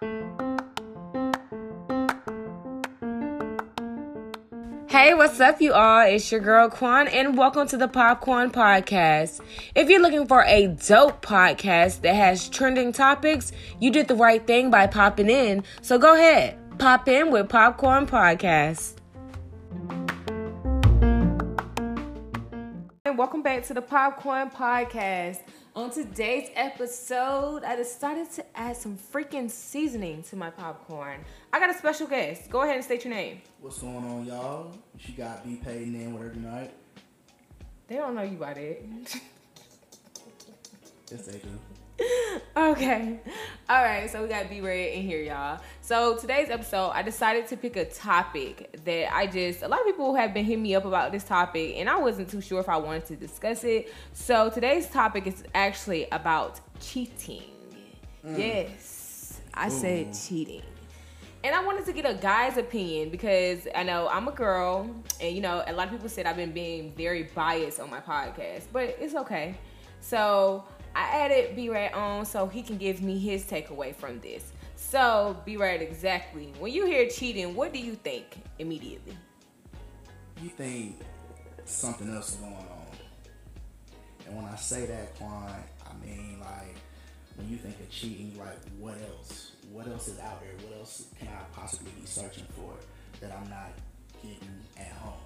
Hey, what's up, you all? It's your girl Quan, and welcome to the Popcorn Podcast. If you're looking for a dope podcast that has trending topics, you did the right thing by popping in. So go ahead, pop in with Popcorn Podcast. And welcome back to the Popcorn Podcast. On today's episode, I decided to add some freaking seasoning to my popcorn. I got a special guest. Go ahead and state your name. What's going on, y'all? She got B Payton with her tonight. They don't know you by that. Yes, they do. Okay. All right. So we got B Red in here, y'all. So today's episode, I decided to pick a topic that I just, a lot of people have been hitting me up about this topic, and I wasn't too sure if I wanted to discuss it. So today's topic is actually about cheating. Mm. Yes. I said cheating. And I wanted to get a guy's opinion because I know I'm a girl, and you know, a lot of people said I've been being very biased on my podcast, but it's okay. So I added B Ray on so he can give me his takeaway from this. So, B Ray, exactly. When you hear cheating, what do you think immediately? You think something else is going on. And when I say that, Quan, I mean like when you think of cheating, like what else? What else is out there? What else can I possibly be searching for that I'm not getting at home?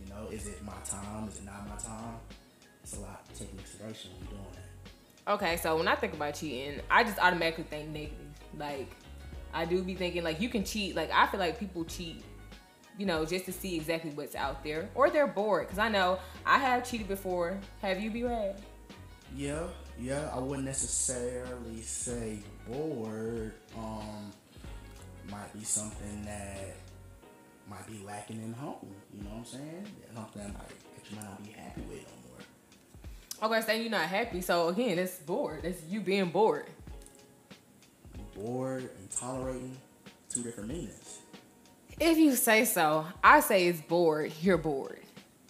You know, is it my time? Is it not my time? It's a lot to take into consideration when you're doing that. Okay, so when I think about cheating, I just automatically think negative. Like, I do be thinking like you can cheat. Like, I feel like people cheat, you know, just to see exactly what's out there, or they're bored. Cause I know I have cheated before. Have you, B Ray? Yeah, yeah, I wouldn't necessarily say bored. Um, might be something that might be lacking in home. You know what I'm saying? Something that, you might not be happy with. Okay, saying you're not happy. So again, that's bored. That's you being bored. Bored and tolerating two different meanings. If you say so, I say it's bored. You're bored.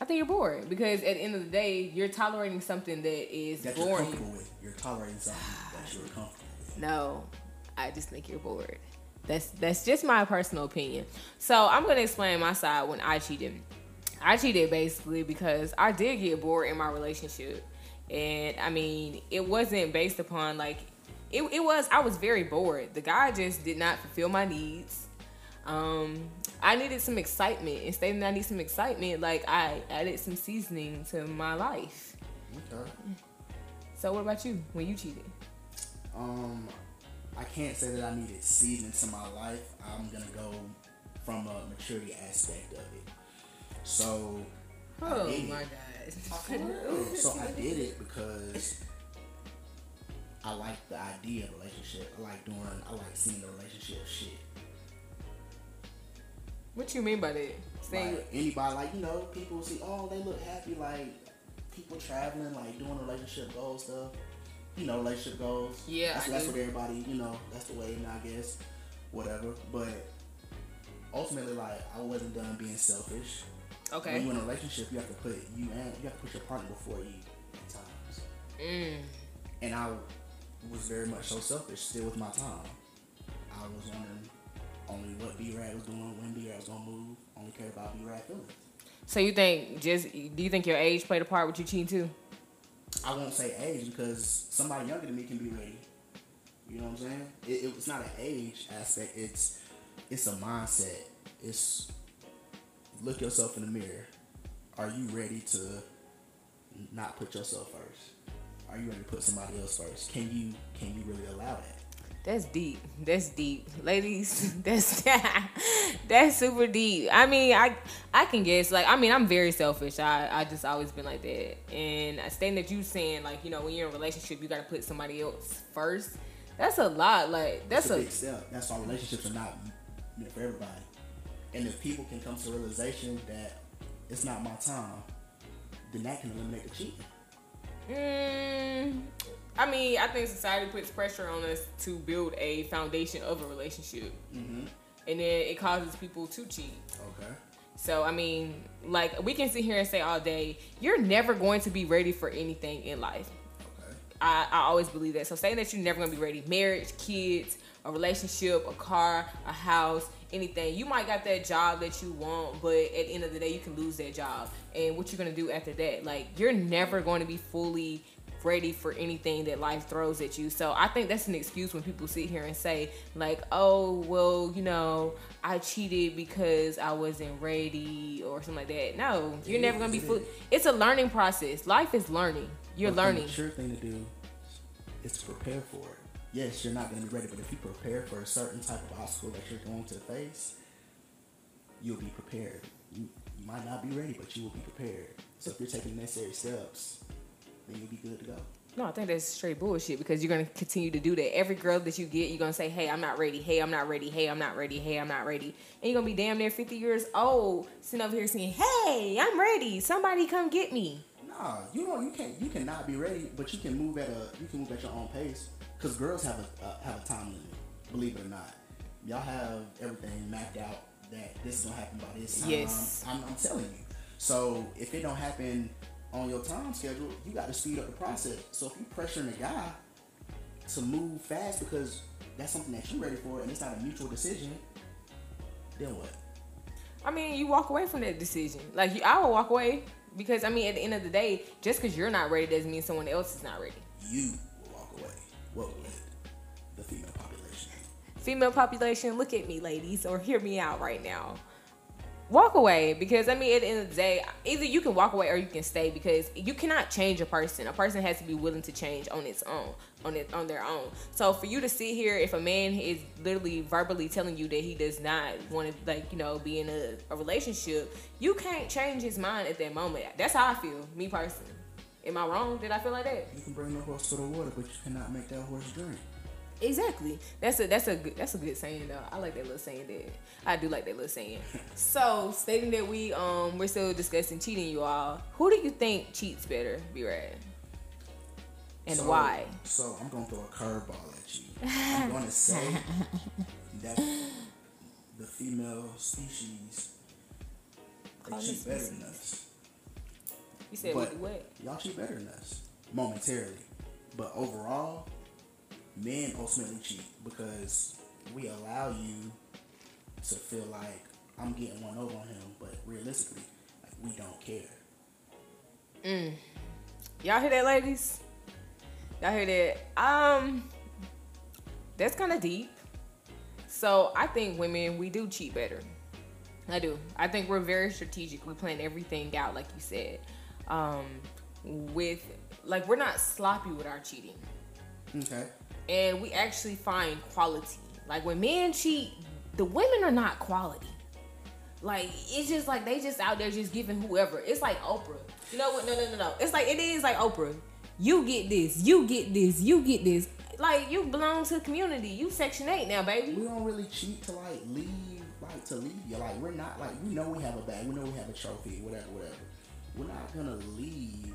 I think you're bored because at the end of the day, you're tolerating something that is That you're boring. comfortable with. You're tolerating something that you're comfortable with. No, I just think you're bored. That's that's just my personal opinion. So I'm gonna explain my side when I cheated. I cheated basically because I did get bored in my relationship, and I mean it wasn't based upon like it. It was I was very bored. The guy just did not fulfill my needs. Um, I needed some excitement. Instead of I need some excitement, like I added some seasoning to my life. Okay. So what about you when you cheated? Um, I can't say that I needed seasoning to my life. I'm gonna go from a maturity aspect of it. So, Oh my god. So I did it because I like the idea of a relationship. I like doing. I like seeing the relationship shit. What you mean by that? Saying Like anybody, like you know, people see, oh, they look happy. Like people traveling, like doing relationship goals stuff. You know, relationship goals. Yeah, that's, I that's what everybody. You know, that's the way, and I guess whatever. But ultimately, like I wasn't done being selfish. When okay. you're in a relationship, you have to put you and you have to put your partner before you at times. Mm. And I was very much so selfish still with my time. I was wondering only what B Rad was doing, when B Rad was gonna move, only cared about B Rad feelings. So you think just do you think your age played a part with you cheating too? I won't say age because somebody younger than me can be ready. You know what I'm saying? It, it's not an age aspect. It's it's a mindset. It's look yourself in the mirror. Are you ready to not put yourself first? Are you ready to put somebody else first? Can you can you really allow that? That's deep. That's deep, ladies. That's that's super deep. I mean, I I can guess. Like, I mean, I'm very selfish. I I just always been like that. And I stand that you saying like, you know, when you're in a relationship, you got to put somebody else first. That's a lot. Like, that's It's a a big step. That's why relationships are not meant for everybody. And if people can come to realization that it's not my time, then that can eliminate the cheating. Mm, I mean, I think society puts pressure on us to build a foundation of a relationship, Mm-hmm. and then it causes people to cheat. Okay. So I mean, like we can sit here and say all day, you're never going to be ready for anything in life. Okay. I, I always believe that. So saying that you're never gonna be ready, marriage, kids, a relationship, a car, a house, anything. You might got that job that you want, but at the end of the day, you can lose that job. And what you're gonna do after that? Like you're never going to be fully ready for anything that life throws at you. So I think that's an excuse when people sit here and say like, "Oh, well, you know, I cheated because I wasn't ready or something like that." No, you're never gonna be full. It's a learning process. Life is learning. You're But the learning. mature thing to do is to prepare for it. Yes, you're not going to be ready, but if you prepare for a certain type of obstacle that you're going to face, you'll be prepared. You, you might not be ready, but you will be prepared. So if you're taking necessary steps, then you'll be good to go. No, I think that's straight bullshit because you're gonna continue to do that. Every girl that you get, you're gonna say, "Hey, I'm not ready. Hey, I'm not ready. Hey, I'm not ready. Hey, I'm not ready." And you're gonna be damn near 50 years old, sitting over here saying, "Hey, I'm ready. Somebody come get me." Nah, you don't. You can't. You cannot be ready, but you can move at a. You can move at your own pace. Cause girls have a uh, have a time limit. Believe it or not, y'all have everything mapped out that this is gonna happen by this time. Yes. I'm, I'm telling you. So if it don't happen on your time schedule, you got to speed up the process. So if you're pressuring a guy to move fast because that's something that you're ready for and it's not a mutual decision, then what? I mean, you walk away from that decision. Like you, I will walk away because I mean, at the end of the day, just because you're not ready doesn't mean someone else is not ready. You will walk away. What the female population? female population, look at me, ladies, or hear me out right now. Walk away because I mean, at the end of the day, either you can walk away or you can stay because you cannot change a person. A person has to be willing to change on its own, on it on their own. So for you to sit here, if a man is literally verbally telling you that he does not want to, like you know, be in a, a relationship, you can't change his mind at that moment. That's how I feel, me personally. Am I wrong? Did I feel like that? You can bring the horse to the water, but you cannot make that horse drink. Exactly. That's a that's a good that's a good saying though. I like that little saying there. I do like that little saying. so stating that we um we're still discussing cheating, you all. Who do you think cheats better, B Rad? And So- why? So I'm gonna throw a curveball at you. I'm gonna say that the female species they cheat better than us. You said But what? y'all cheat better than us momentarily, but overall, men ultimately cheat because we allow you to feel like I'm getting one over on him, but realistically, like we don't care. Mm. Y'all hear that, ladies? Y'all hear that? Um, that's kind of deep. So I think women we do cheat better. I do. I think we're very strategic. We plan everything out, like you said. Um, with like we're not sloppy with our cheating, Okay. and we actually find quality. Like when men cheat, the women are not quality. Like it's just like they just out there just giving whoever. It's like Oprah. You know what? No, no, no, no. It's like it is like Oprah. You get this. You get this. You get this. Like you belong to the community. You Section Eight now, baby. we don't really cheat to like leave like to leave you. Like we're not like we know we have a bag, we know we have a trophy, whatever, whatever. We're not gonna leave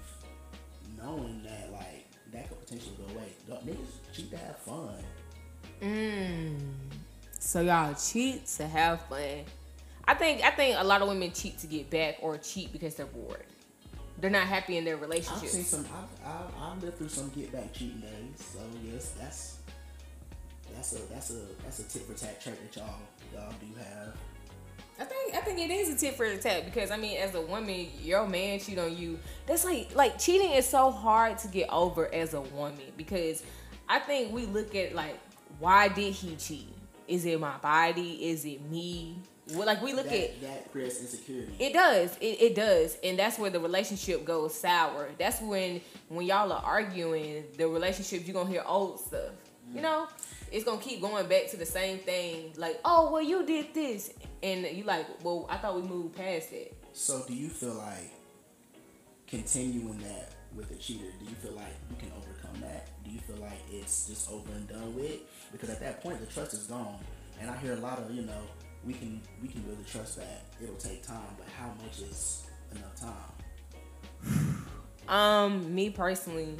knowing that like that could potentially go away. Niggas cheat to have fun. Mm. So y'all cheat to have fun. I think I think a lot of women cheat to get back or cheat because they're bored. They're not happy in their I've relationship. seen some. I've, I've, I've lived through some get back cheating days. So yes, that's that's a that's a that's a tit for tat trait that y'all y'all do have. I think I think it is a tit for the tat because I mean, as a woman, your man cheat on you. That's like like cheating is so hard to get over as a woman because I think we look at like why did he cheat? Is it my body? Is it me? Well, like we look that, at that creates insecurity. it does it, it does and that's where the relationship goes sour that's when when y'all are arguing the relationship, you're gonna hear old stuff you mm. know it's gonna keep going back to the same thing like oh well you did this and you like well i thought we moved past that So do you feel like continuing that with a cheater? Do you feel like you can overcome that? Do you feel like it's just over and done with? Because at that point, the trust is gone. And I hear a lot of you know we can we can really trust that It'll take time, but how much is enough time? um me personally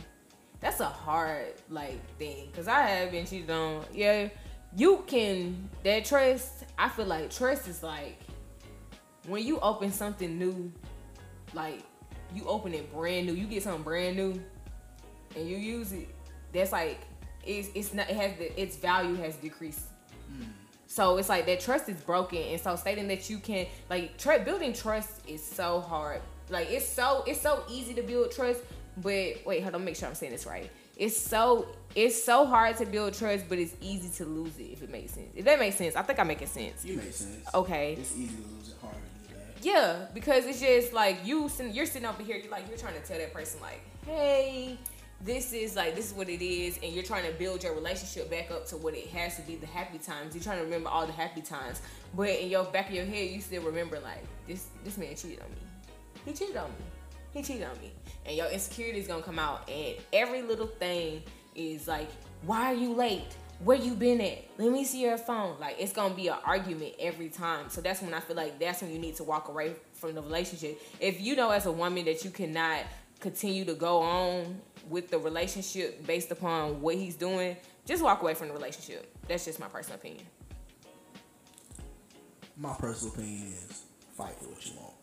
that's a hard like thing because i have been cheated on yeah you can that trust i feel like trust is like when you open something new like you open it brand new you get something brand new and you use it that's like it's it's not it has the, its value has decreased. Hmm. So it's like that trust is broken, and so stating that you can like tr- building trust is so hard. Like it's so it's so easy to build trust, but wait, hold on, make sure I'm saying this right. It's so it's so hard to build trust, but it's easy to lose it if it makes sense. If that makes sense, I think I'm making sense. You make sense. Okay. It's easy to lose it, hard to do that. Yeah, because it's just like you you're sitting over here, you're like you're trying to tell that person like, hey, this is like this is what it is, and you're trying to build your relationship back up to what it has to be, the happy times. You're trying to remember all the happy times, but in your back of your head, you still remember like this this man cheated on me. He cheated on me. He cheated on me, and your insecurity is gonna come out, and every little thing is like, why are you late? Where you been at? Let me see your phone. Like it's gonna be an argument every time. So that's when I feel like that's when you need to walk away from the relationship. If you know as a woman that you cannot continue to go on with the relationship based upon what he's doing, just walk away from the relationship. That's just my personal opinion. My personal opinion is fight for what you want.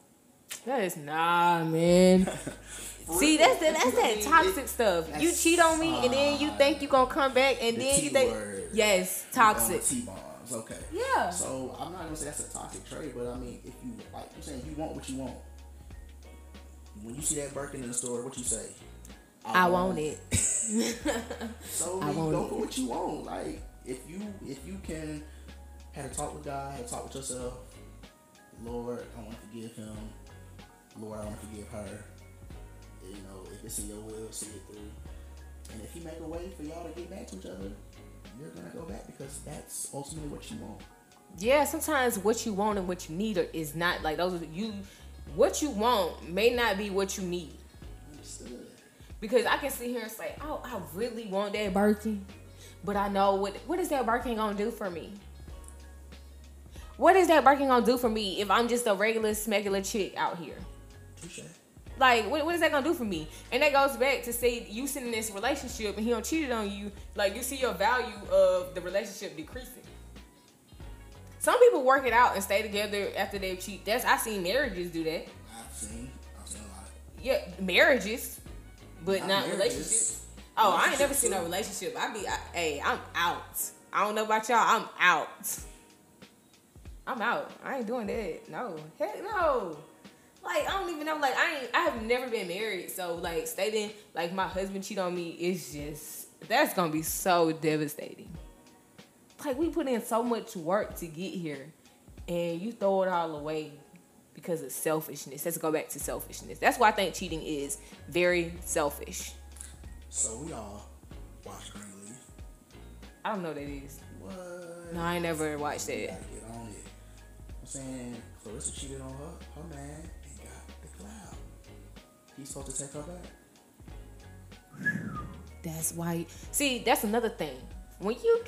That is nah, man. See, that's that, that's that toxic stuff. You cheat on me, and then you think you gonna come back, and The then you think word. yes, toxic. T bombs. Okay. Yeah. So I'm not gonna say that's a toxic trait, but I mean, if you like, I'm saying you want what you want. When you see that Birkin in the store, what you say? I want it. So I you want go it. for what you want. Like if you if you can have a talk with God, have a talk with yourself. Lord, I want to forgive him. Lord, I want to forgive her. It's in your will, see it through. And if you make a way for y'all to get back to each other, you're gonna go back because that's ultimately what you want. Yeah, sometimes what you want and what you need are, is not like those. Are, you, what you want may not be what you need. Understood. Because I can sit here and say, "Oh, I really want that Birkin," but I know what what is that Birkin gonna do for me? What is that Birkin gonna do for me if I'm just a regular smegular chick out here? Touche. Like, what, what is that gonna do for me? And that goes back to say you sitting in this relationship and he don't cheated on you. Like, you see your value of the relationship decreasing. Some people work it out and stay together after they cheat. That's I seen marriages do that. I've seen. I've seen a lot. Yeah, marriages, but Not not, marriages. relationships. Oh, I ain't never seen no too. relationship. I be, I, hey, I'm out. I don't know about y'all. I'm out. I'm out. I ain't doing that. No, heck no. Like I don't even know. Like I ain't. I have never been married, so like stating like my husband cheat on me is just that's gonna be so devastating. Like we put in so much work to get here, and you throw it all away because of selfishness. Let's go back to selfishness. That's why I think cheating is very selfish. So we all watch Greenleaf. I don't know what that is. What? No, I ain't never watched that. get on it. I'm saying Clarissa cheated on her, her man, He's supposed to take her back. That's why. See, that's another thing. When you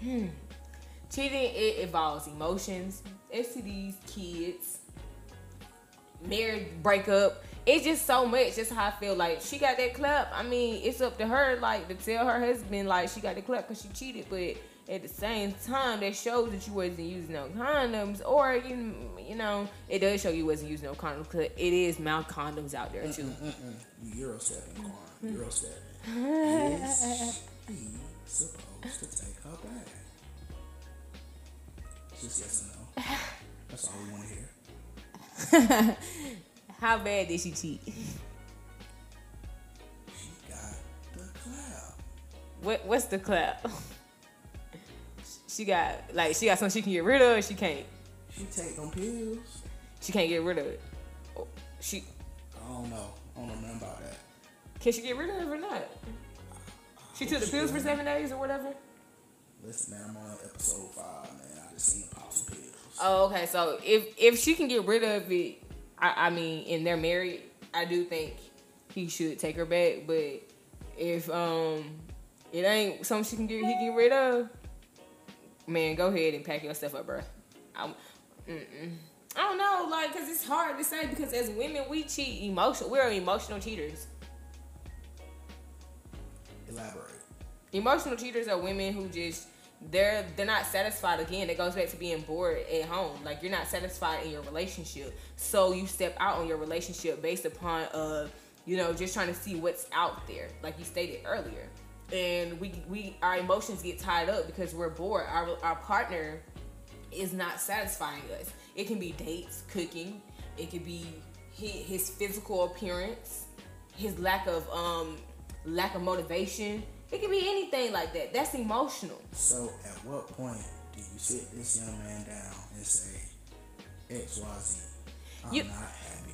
hmm, cheating, it involves emotions, STDs, kids, marriage breakup. It's just so much. Just how I feel like she got that clap. I mean, it's up to her like to tell her husband like she got the clap because she cheated, but at the same time, that shows that you wasn't using no condoms, or you you know, it does show you wasn't using no condoms because it is mouth condoms out there too. Mm-mm. Stepping, Quan. Euro stepping. Is he supposed to take her back? Just yes or no. That's all we want to hear. How bad did she cheat? She got the cloud. What what's the clap? She got like she got something she can get rid of. She can't. She take them pills. She can't get rid of it. Oh, She I don't know. I don't know nothing about that. can she get rid of it or not? She took the pills for seven days or whatever. Listen, man, I'm on episode five, man. I just seen the pop pills. Oh, okay. So if if she can get rid of it, I, I mean, and they're married, I do think he should take her back. But if um it ain't something she can get he can get rid of, man, go ahead and pack your stuff up, bro. I don't know, like, cause it's hard to say because as women we cheat emotional. We're emotional cheaters. Elaborate. Emotional cheaters are women who just they're they're not satisfied again. It goes back to being bored at home. Like you're not satisfied in your relationship, so you step out on your relationship based upon uh you know just trying to see what's out there, like you stated earlier. And we we our emotions get tied up because we're bored. Our our partner is not satisfying us. It can be dates, cooking. It could be his, physical appearance, his lack of um lack of motivation. It can be anything like that. That's emotional. So, at what point do you sit this young man down and say, X, Y, Z, I'm You- not happy.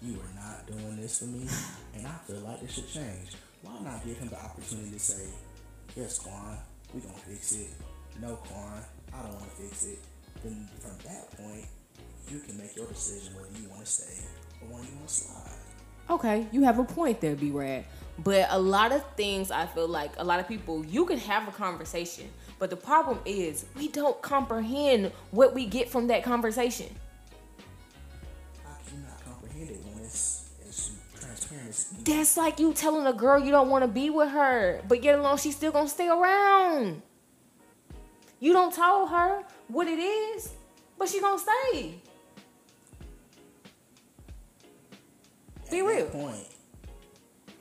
You are not doing this for me, and I feel like this should change. Why not give him the opportunity to say, Yes, Quan, we gonna fix it. No, Quan, I don't want to fix it. Then from that point, you can make your decision whether you want to stay or whether you want to slide. Okay, you have a point there, B Rad. But a lot of things I feel like a lot of people you can have a conversation, but the problem is we don't comprehend what we get from that conversation. That's like you telling a girl you don't want to be with her, but yet alone she's still gonna stay around. You don't tell her what it is, but she gonna stay. Be real. point,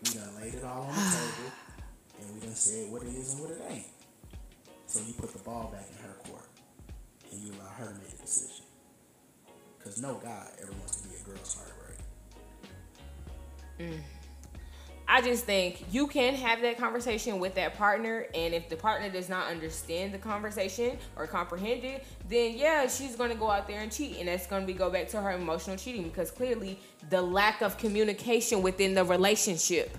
we done laid it all on the table, and we done said what it is and what it ain't. So you put the ball back in her court, and you allow her to make the decision. Because no guy ever wants to be a girl's I just think you can have that conversation with that partner, and if the partner does not understand the conversation or comprehend it, then yeah, she's gonna go out there and cheat, and that's gonna be go back to her emotional cheating because clearly the lack of communication within the relationship.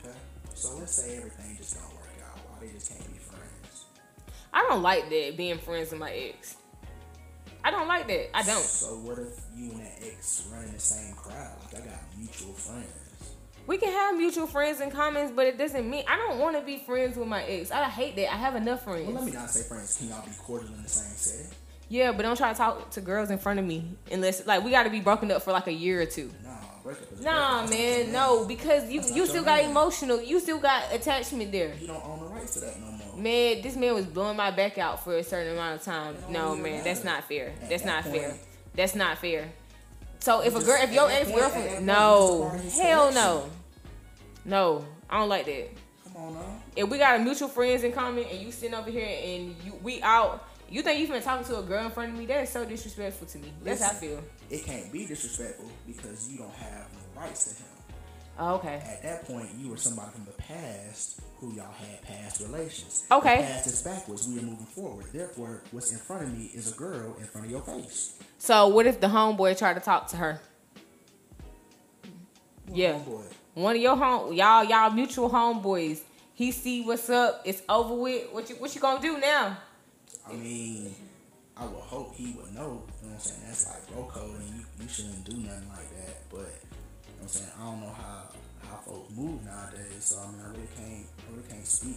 Okay. So let's say everything just don't work out. Why they just can't be friends? I don't like that being friends with my ex. I don't like that. I don't. So what if you and that ex run in the same crowd? Like I got mutual friends. We can have mutual friends and comments, but it doesn't mean I don't want to be friends with my ex. I hate that. I have enough friends. Well, let me not say friends. Can y'all be cordial in the same setting? Yeah, but don't try to talk to girls in front of me unless like we got to be broken up for like a year or two. Nah, Nah, man, no, because you you still got man. emotional, you still got attachment there. You don't own the rights to that no more. Man, this man was blowing my back out for a certain amount of time. No, man, that's not fair. That's that not fair. That's not fair. So if a girl, if your ex point- at that girlfriend, no, it's a part of his hell no, no, I don't like that. Come on now. If we got a mutual friends in common and you sitting over here and you we out, you think you've been talking to a girl in front of me? That is so disrespectful to me. That's how I feel. It can't be disrespectful because you don't have no rights to him. Oh, okay. At that point, you were somebody from the past who y'all had past relations. Okay. The past is backwards. We are moving forward. Therefore, what's in front of me is a girl in front of your face. So what if the homeboy tried to talk to her? Yeah. Oh, boy. One of your home y'all y'all mutual homeboys. He see what's up. It's over with. What you what you gonna do now? I mean, I would hope he would know. You know what I'm saying? That's like bro code, and you, you shouldn't do nothing like that. But what I'm saying? I don't know how how folks move nowadays. So I mean, I really can't I really can't speak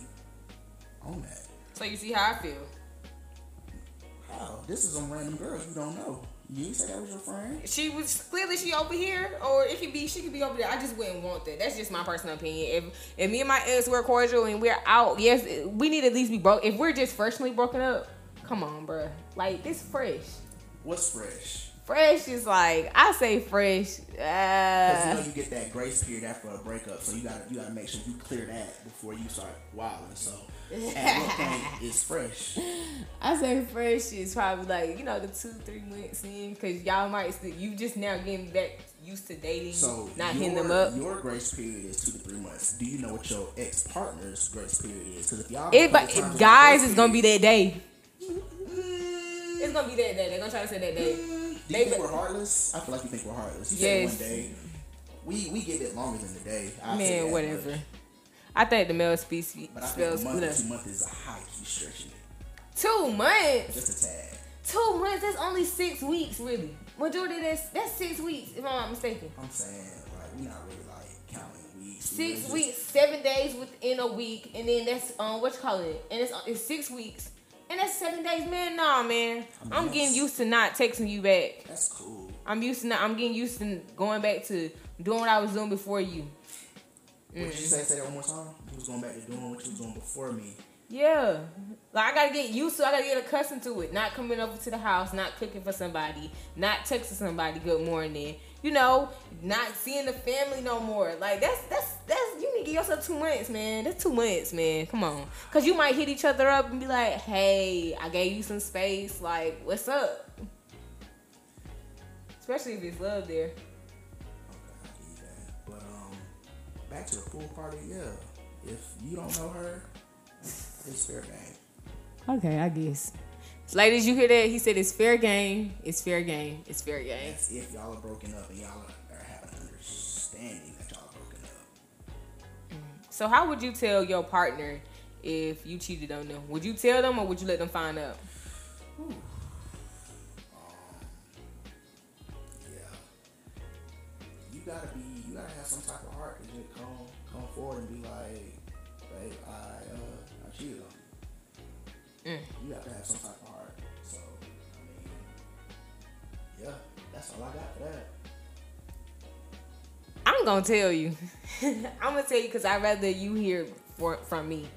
on that. So you see how I feel. How? This is some random girls you don't know. You didn't say that was your friend? She was clearly she over here, or it could be she could be over there. I just wouldn't want that. That's just my personal opinion. If if me and my ex were cordial and we're out, yes, we need at least be broke. If we're just freshly broken up, come on, bro. Like this fresh. What's fresh? Fresh is like I say fresh. Because you Uh, know you get that grace period after a breakup, so you gotta you gotta make sure you clear that before you start wilding. So at what point is fresh? I say fresh is probably like you know the two three months in because y'all might still, you just now getting back used to dating, So not your, hitting them up. Your grace period is two to three months. Do you know what your ex partner's grace period is? Because if y'all It, come but to terms with guys, it's gonna be that day. It's gonna be that day. They're gonna try to say that day. Do you They think we're heartless? I feel like you think we're heartless. You Yes. one day. We we give it longer than the day. I Man, whatever. much. I think the male species But I think spells a month to two months is a high key stretching it. two months. Just a tad. Two months. That's only six weeks, really. Majority that's that's six weeks, if I'm not mistaken. I'm saying like we're not really like counting weeks. We Six really just- weeks, seven days within a week, and then that's um what you call it, and it's it's six weeks, and that's seven days. Man, nah, man, mean, I'm getting used to not texting you back. That's cool. I'm used to not. I'm getting used to going back to doing what I was doing before you. What did you mm. say? Say that one more time. You was going back to doing what you was doing before me. Yeah. Like I gotta get used to I gotta get accustomed to it. Not coming over to the house, not cooking for somebody, not texting somebody good morning, you know, not seeing the family no more. Like that's that's that's need to give yourself two months, man. That's two months, man. Come on, cause you might hit each other up and be like, "Hey, I gave you some space. Like, what's up?" Especially if it's love there. Okay, I get that. But um, back to the pool party. Yeah, if you don't know her, it's fair game. Okay, I guess. Ladies, you hear that? He said it's fair game. It's fair game. It's fair game. That's if y'all are broken up and y'all are, are having understanding So how would you tell your partner if you cheated on them? Would you tell them or would you let them find out? Um, yeah. You gotta be, you gotta have some type of heart to just come, come forward and be like, babe, I, uh, I cheated on you. Mm. You have to have some type of heart. So, I mean, yeah, that's all I got for that. I'm gonna tell you. I'm gonna tell you because I'd rather you hear for, from me.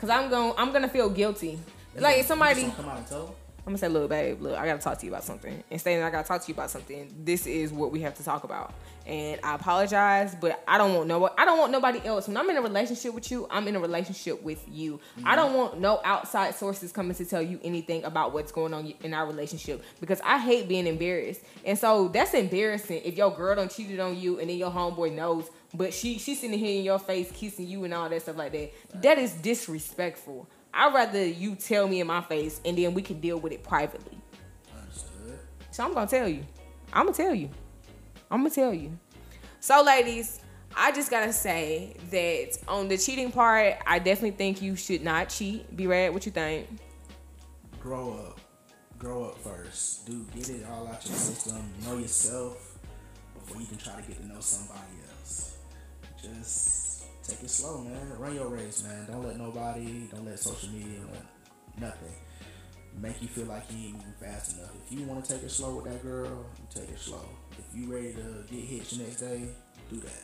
Cause I'm gonna I'm gonna feel guilty. You Like somebody you just gonna come out and tell gonna say, look, babe, look, I gotta talk to you about something. Instead, I gotta talk to you about something. This is what we have to talk about. And I apologize, but I don't want no, I don't want nobody else. When I'm in a relationship with you, I'm in a relationship with you. I don't want no outside sources coming to tell you anything about what's going on in our relationship because I hate being embarrassed. And so that's embarrassing if your girl don't cheated on you and then your homeboy knows, but she she's sitting here in your face kissing you and all that stuff like that. That is disrespectful. I'd rather you tell me in my face and then we can deal with it privately. Understood. So I'm gonna tell you. I'm gonna tell you. I'm gonna tell you. So, ladies, I just gotta say that on the cheating part, I definitely think you should not cheat. Be rad. What you think? Grow up. Grow up first. Do get it all out your system. Know yourself before you can try to get to know somebody else. Just take it slow, man. Run your race, man. Don't let nobody, don't let social media, nothing make you feel like you ain't moving fast enough. If you want to take it slow with that girl, take it slow. If you ready to get hit the next day, do that.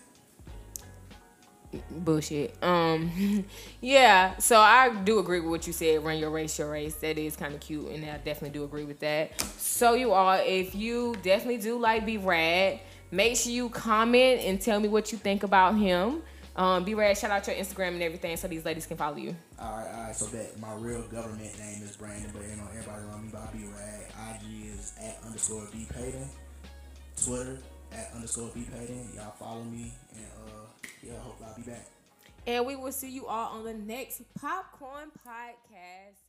Bullshit. Um, yeah. So I do agree with what you said. Run your race, your race. That is kind of cute, and I definitely do agree with that. So you all, if you definitely do like B Rad, make sure you comment and tell me what you think about him. Um, B Rad, shout out your Instagram and everything, so these ladies can follow you. All right, all right. So that my real government name is Brandon, but you know everybody around me by B Rag. IG is at underscore B Payton. Twitter at underscore B Payton. Y'all follow me, and uh, yeah, hope I'll be back. And we will see you all on the next Popcorn Podcast.